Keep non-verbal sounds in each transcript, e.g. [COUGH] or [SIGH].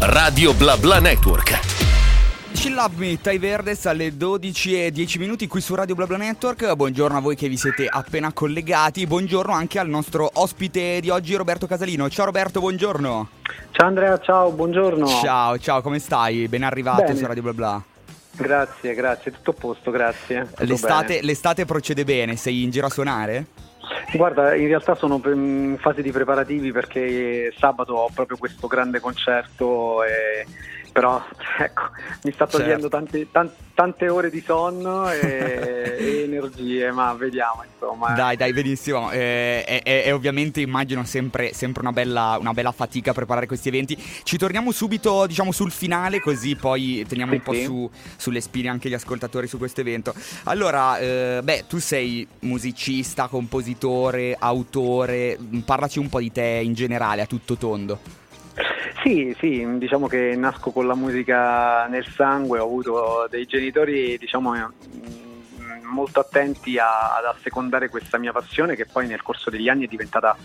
Radio Bla Bla Network. Chill Up Me, Tai Verdes alle 12 e 10 minuti qui su Radio BlaBla Network. Buongiorno a voi che vi siete appena collegati. Buongiorno anche al nostro ospite di oggi, Roberto Casalino. Ciao Roberto, buongiorno. Ciao Andrea, ciao, buongiorno. Ciao, ciao, come stai? Ben arrivato Bene. su Radio BlaBla. Grazie, grazie, tutto a posto, grazie. Tutto L'estate, l'estate procede bene, sei in giro a suonare? Guarda, in realtà sono in fase di preparativi perché sabato ho proprio questo grande concerto e però [LAUGHS] ecco, mi sta togliendo Certo. tante, tan- tante ore di sonno e, [LAUGHS] e energie, ma vediamo insomma. Dai, dai, benissimo. Eh, è, è- è ovviamente, immagino, sempre, sempre una, bella, una bella fatica a preparare questi eventi. Ci torniamo subito, diciamo, sul finale, così poi teniamo Sì, un po' sì. su- sulle spine anche gli ascoltatori su questo evento. Allora, eh, beh, tu sei musicista, compositore, autore. Parlaci un po' di te in generale, a tutto tondo. Sì, sì, diciamo che nasco con la musica nel sangue, ho avuto dei genitori, diciamo, mm, molto attenti a- ad assecondare questa mia passione che poi nel corso degli anni è diventata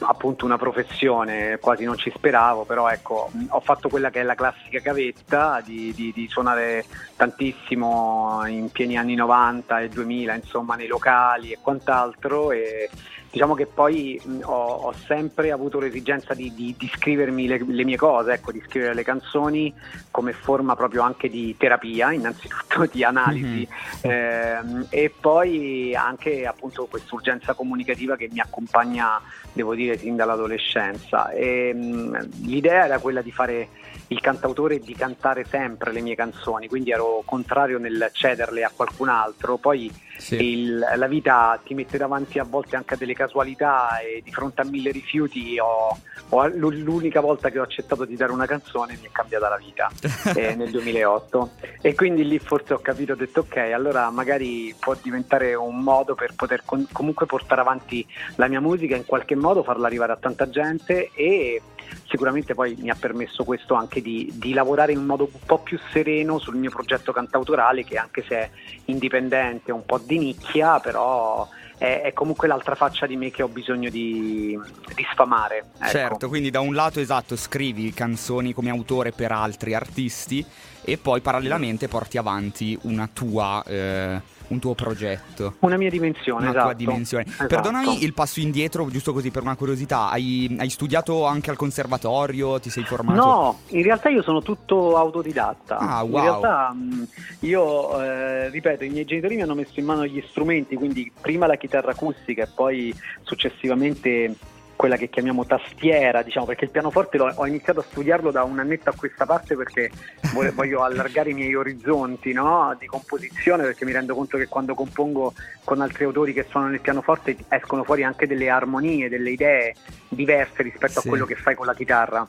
appunto una professione, quasi non ci speravo, però ecco, mh, ho fatto quella che è la classica gavetta di, di- di suonare tantissimo in pieni anni 90 e 2000, insomma, nei locali e quant'altro e diciamo che poi ho, ho sempre avuto l'esigenza di, di- di scrivermi le, le mie cose, ecco, di scrivere le canzoni come forma proprio anche di terapia, innanzitutto di analisi Ehm, e poi anche appunto quest'urgenza comunicativa che mi accompagna, devo dire, sin dall'adolescenza. E, mh, l'idea era quella di fare il cantautore e di cantare sempre le mie canzoni, quindi ero contrario nel cederle a qualcun altro. Poi il- la vita ti mette davanti a volte anche a delle casualità e di fronte a mille rifiuti ho, ho- l'unica volta che ho accettato di dare una canzone mi è cambiata la vita [LAUGHS] eh, nel 2008 e quindi lì forse ho capito, ho detto ok, allora magari può diventare un modo per poter con- comunque portare avanti la mia musica in qualche modo, farla arrivare a tanta gente e sicuramente poi mi ha permesso questo anche di, di lavorare in modo un po' più sereno sul mio progetto cantautorale che anche se è indipendente, un po' di nicchia, però è, è comunque l'altra faccia di me che ho bisogno di, di sfamare. ecco. Certo, quindi da un lato esatto scrivi canzoni come autore per altri artisti e poi parallelamente porti avanti una tua, eh, un tuo progetto. Una mia dimensione, Una esatto. tua dimensione. Esatto. Perdonami il passo indietro, giusto così per una curiosità. Hai, hai studiato anche al conservatorio? Ti sei formato? No, in realtà io sono tutto autodidatta. Ah, In wow. realtà mh, io, eh, ripeto, i miei genitori mi hanno messo in mano gli strumenti, quindi prima la chitarra acustica e poi successivamente quella che chiamiamo tastiera, diciamo, perché il pianoforte l'ho- ho iniziato a studiarlo da un annetto a questa parte perché [LAUGHS] voglio allargare i miei orizzonti no, di composizione, perché mi rendo conto che quando compongo con altri autori che suonano il pianoforte escono fuori anche delle armonie, delle idee diverse rispetto Sì. a quello che fai con la chitarra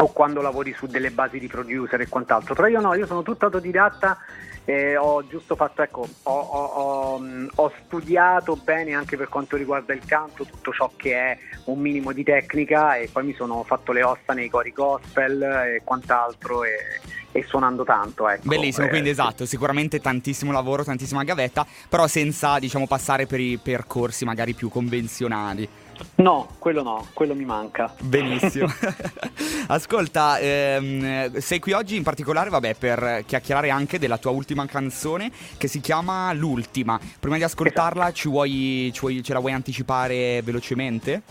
o quando lavori su delle basi di producer e quant'altro. Però io no, io sono tutto autodidatta e ho giusto fatto, ecco, ho, ho- ho, ho studiato bene anche per quanto riguarda il canto tutto ciò che è un minimo di tecnica e poi mi sono fatto le ossa nei cori gospel e quant'altro e, e suonando tanto, ecco. Bellissimo, Eh, quindi esatto, sicuramente tantissimo lavoro, tantissima gavetta, però senza diciamo passare per i percorsi magari più convenzionali. No, quello no, quello mi manca. Benissimo. [LAUGHS] Ascolta, ehm, sei qui oggi in particolare, vabbè, per chiacchierare anche della tua ultima canzone che si chiama L'ultima. Prima di ascoltarla, ci vuoi, ci vuoi- ce la vuoi anticipare velocemente?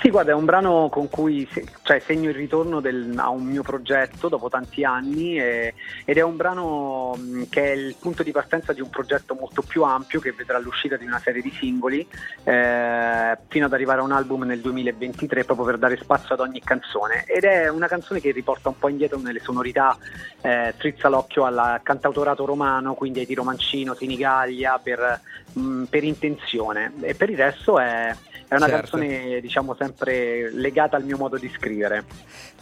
Sì, guarda, è un brano con cui cioè, segno il ritorno del- a un mio progetto dopo tanti anni e- ed è un brano che è il punto di partenza di un progetto molto più ampio che vedrà l'uscita di una serie di singoli eh, fino ad arrivare a un album nel 2023 proprio per dare spazio ad ogni canzone. Ed è una canzone che riporta un po' indietro nelle sonorità, eh, strizza l'occhio al cantautorato romano, quindi ai Tiro Mancino, Sinigaglia per, mh, per intenzione. E per il resto è... È una Certo. canzone, diciamo, sempre legata al mio modo di scrivere.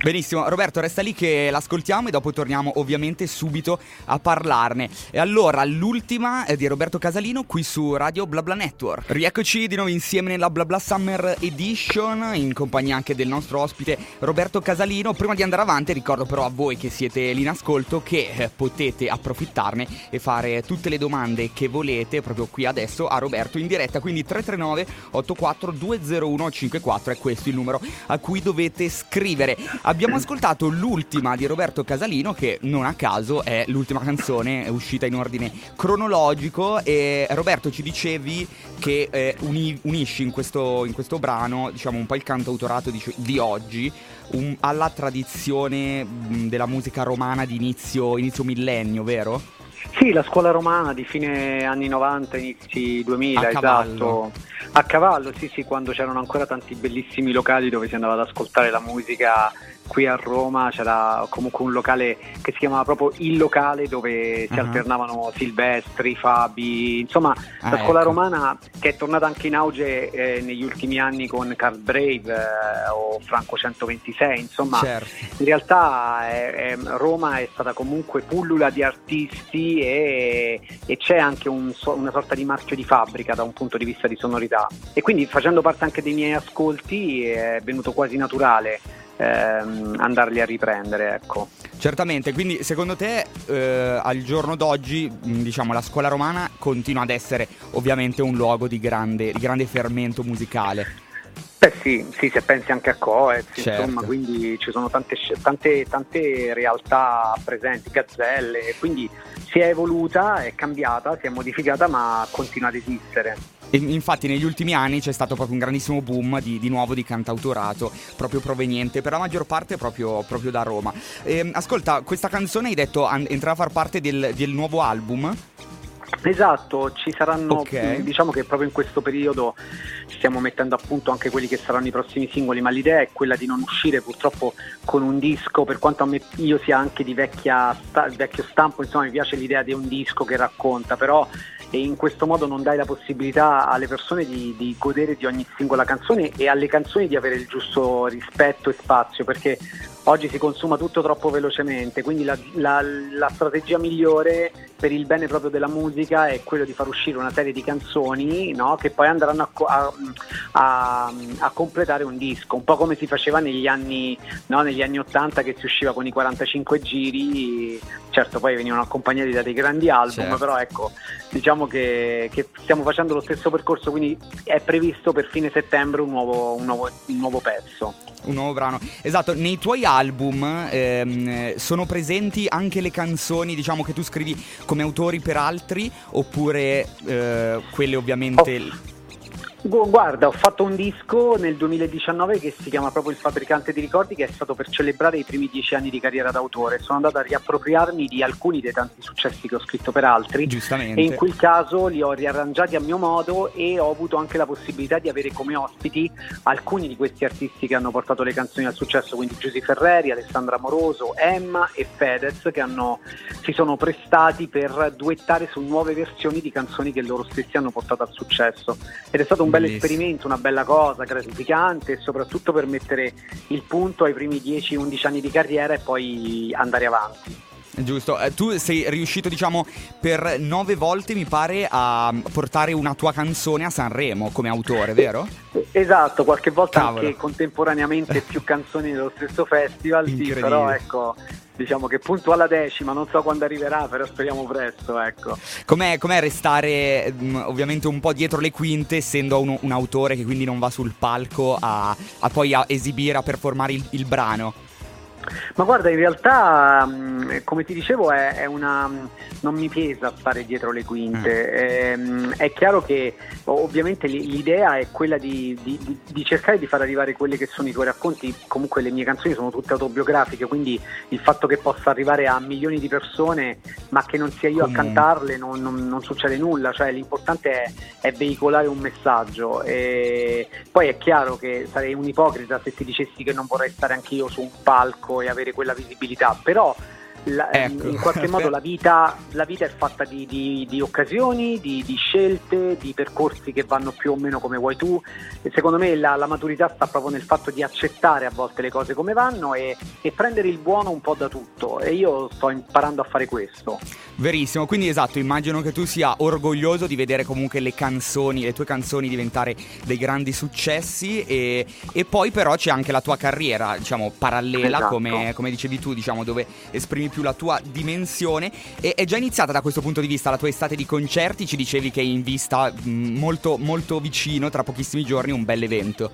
Benissimo, Roberto, resta lì che l'ascoltiamo e dopo torniamo ovviamente subito a parlarne. E allora, l'ultima è di Roberto Casalino qui su Radio BlaBla Network. Rieccoci di nuovo insieme nella BlaBla Summer Edition in compagnia anche del nostro ospite Roberto Casalino. Prima di andare avanti ricordo però a voi che siete lì in ascolto che eh, potete approfittarne e fare tutte le domande che volete proprio qui adesso a Roberto in diretta, quindi 339 84 20154 è questo il numero a cui dovete scrivere. Abbiamo ascoltato l'ultima di Roberto Casalino che non a caso è l'ultima canzone uscita in ordine cronologico e Roberto ci dicevi che eh, uni- unisci in questo, in questo, brano diciamo un po' il cantautorato di, di oggi un, alla tradizione mh, della musica romana di inizio, inizio millennio, vero? Sì, la scuola romana di fine anni 90, inizi 2000, a esatto. A cavallo, sì, sì, quando c'erano ancora tanti bellissimi locali dove si andava ad ascoltare la musica qui a Roma c'era comunque un locale che si chiamava proprio Il Locale dove si uh-huh. alternavano Silvestri, Fabi, insomma ah, la scuola ecco. romana che è tornata anche in auge eh, negli ultimi anni con Carl Brave eh, o Franco 126, insomma certo. in realtà eh, Roma è stata comunque pullula di artisti e, e c'è anche un, una sorta di marchio di fabbrica da un punto di vista di sonorità e quindi facendo parte anche dei miei ascolti è venuto quasi naturale ehm, andarli a riprendere. Ecco. Certamente, quindi secondo te eh, al giorno d'oggi diciamo, la scuola romana continua ad essere ovviamente un luogo di grande, di grande fermento musicale? Beh sì, sì, se pensi anche a Coez, certo. insomma, quindi ci sono tante, tante, tante realtà presenti, gazzelle, quindi si è evoluta, è cambiata, si è modificata, ma continua ad esistere. E infatti negli ultimi anni c'è stato proprio un grandissimo boom di, di nuovo di cantautorato, proprio proveniente per la maggior parte proprio, proprio da Roma. E, ehm, ascolta, questa canzone hai detto an- entrerà a far parte del, del nuovo album? Esatto, ci saranno, okay. diciamo che proprio in questo periodo stiamo mettendo a punto anche quelli che saranno i prossimi singoli, ma l'idea è quella di non uscire purtroppo con un disco, per quanto a me io sia anche di vecchia, vecchio stampo, insomma mi piace l'idea di un disco che racconta, però in questo modo non dai la possibilità alle persone di, di, godere di ogni singola canzone e alle canzoni di avere il giusto rispetto e spazio perché oggi si consuma tutto troppo velocemente quindi la, la, la strategia migliore per il bene proprio della musica è quello di far uscire una serie di canzoni no, che poi andranno a, a, a, a, completare un disco, un po' come si faceva negli anni, no, negli anni 80 che si usciva con i 45 giri, certo poi venivano accompagnati da dei grandi album, certo. però ecco, diciamo che, che, stiamo facendo lo stesso percorso, quindi è previsto per fine settembre un nuovo, un nuovo, un nuovo pezzo un nuovo brano. Esatto, nei tuoi album ehm, sono presenti anche le canzoni, diciamo, che tu scrivi come autori per altri, oppure eh, quelle ovviamente... Oh Guarda, ho fatto un disco nel 2019 che si chiama proprio Il fabbricante di ricordi, che è stato per celebrare i primi dieci anni di carriera d'autore. Sono andato a riappropriarmi di alcuni dei tanti successi che ho scritto per altri. Giustamente. E in quel caso li ho riarrangiati a mio modo e ho avuto anche la possibilità di avere come ospiti alcuni di questi artisti che hanno portato le canzoni al successo, quindi Giusy Ferreri, Alessandra Moroso, Emma e Fedez, che hanno, si sono prestati per duettare su nuove versioni di canzoni che loro stessi hanno portato al successo. Ed è stato un un bel esperimento, una bella cosa, gratificante e soprattutto per mettere il punto ai primi 10-11 anni di carriera e poi andare avanti. Giusto, eh, tu sei riuscito diciamo per nove volte mi pare a portare una tua canzone a Sanremo come autore, vero? Esatto, qualche volta Cavolo. anche contemporaneamente più canzoni nello stesso festival, sì, però ecco diciamo che punto alla decima, non so quando arriverà, però speriamo presto, ecco. Com'è, com'è restare mm, ovviamente un po' dietro le quinte, essendo un, un, autore che quindi non va sul palco a, a poi a esibire, a performare il, il brano? Ma guarda, in realtà, mm, come ti dicevo, è, è, una. non mi pesa stare dietro le quinte. Mm. È, ehm, è, chiaro che ovviamente l'idea è quella di, di, di, cercare di far arrivare quelli che sono i tuoi racconti. Comunque le mie canzoni sono tutte autobiografiche, quindi il fatto che possa arrivare a milioni di persone, ma che non sia io a cantarle, non, non, non succede nulla. Cioè, l'importante è, è veicolare un messaggio. E poi è chiaro che sarei un ipocrita se ti dicessi che non vorrei stare anch'io su un palco e avere quella visibilità, però la, ecco. in qualche modo la vita, la vita è fatta di, di, di occasioni, di, di, scelte, di percorsi che vanno più o meno come vuoi tu e secondo me la, la maturità sta proprio nel fatto di accettare a volte le cose come vanno e, e, prendere il buono un po' da tutto e io sto imparando a fare questo. Verissimo, quindi esatto, immagino che tu sia orgoglioso di vedere comunque le canzoni, le tue canzoni diventare dei grandi successi e, e poi però c'è anche la tua carriera, diciamo, parallela, Esatto. come, come dicevi tu, diciamo, dove esprimi più la tua dimensione. E è già iniziata da questo punto di vista la tua estate di concerti, ci dicevi che è in vista mh, molto, molto vicino, tra pochissimi giorni, un bel evento.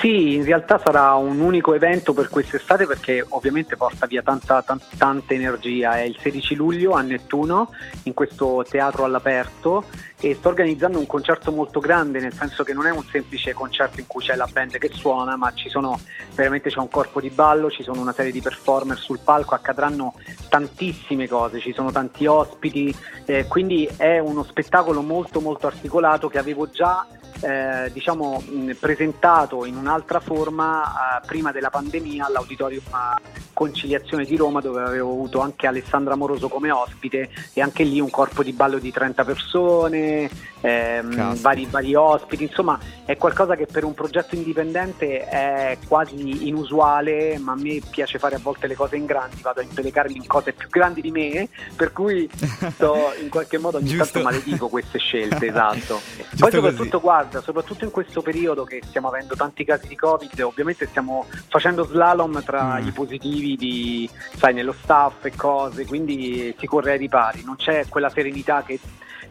Sì, in realtà sarà un unico evento per quest'estate perché ovviamente porta via tanta, tan- tanta energia. È il 16 luglio a Nettuno, in questo teatro all'aperto e sto organizzando un concerto molto grande, nel senso che non è un semplice concerto in cui c'è la band che suona, ma ci sono veramente c'è un corpo di ballo, ci sono una serie di performer sul palco, accadranno tantissime cose, ci sono tanti ospiti, eh, quindi è uno spettacolo molto molto articolato che avevo già eh, diciamo mh, presentato in un'altra forma eh, prima della pandemia all'Auditorium eh, Conciliazione di Roma dove avevo avuto anche Alessandra Moroso come ospite e anche lì un corpo di ballo di 30 persone, ehm, vari, vari ospiti, insomma è qualcosa che per un progetto indipendente è quasi inusuale, ma a me piace fare a volte le cose in grandi, vado a impelecarmi in cose più grandi di me, per cui [LAUGHS] sto in qualche modo ogni Giusto. tanto maledico queste scelte, esatto. [LAUGHS] Giusto Poi così. soprattutto guarda, soprattutto in questo periodo che stiamo avendo tanti casi di Covid, ovviamente stiamo facendo slalom tra Mm. i positivi di, sai, nello staff e cose, quindi si corre ai ripari, non c'è quella serenità che,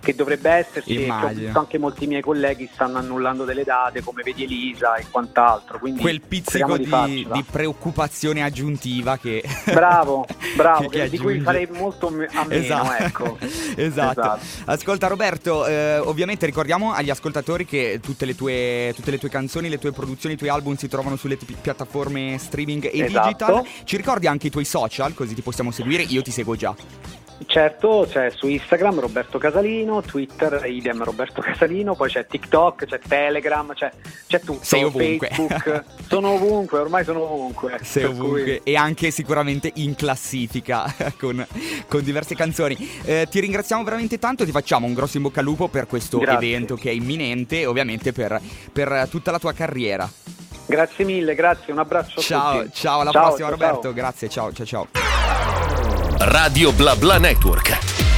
che dovrebbe esserci e Immagino. visto anche molti miei colleghi stanno annullando delle date come vedi Elisa e quant'altro, quindi Quel pizzico di, farcela. di preoccupazione aggiuntiva che... [LAUGHS] Bravo, bravo, [LAUGHS] che- che di cui farei molto a meno, Esatto. ecco. [LAUGHS] esatto. Esatto. Ascolta Roberto, eh, ovviamente ricordiamo agli ascoltatori che tutte le, tue, tutte le tue canzoni, le tue produzioni, i tuoi album si trovano sulle ti- piattaforme streaming e Esatto. digital. Ci ricordi anche i tuoi social così ti possiamo seguire? Io ti seguo già. Certo, c'è su Instagram Roberto Casalino, Twitter idem Roberto Casalino, poi c'è TikTok, c'è Telegram, c'è, c'è tutto, Sei ovunque. Facebook, [LAUGHS] sono ovunque, ormai sono ovunque. Sei ovunque cui- e anche sicuramente in classifica [LAUGHS] con, con diverse canzoni. Eh, ti ringraziamo veramente tanto, ti facciamo un grosso in bocca al lupo per questo Grazie. evento che è imminente e ovviamente per, per tutta la tua carriera. Grazie mille, grazie, un abbraccio Ciao, ciao, alla Ciao, prossima ciao, Roberto, ciao. grazie, ciao, ciao, ciao. Radio Bla Bla Network.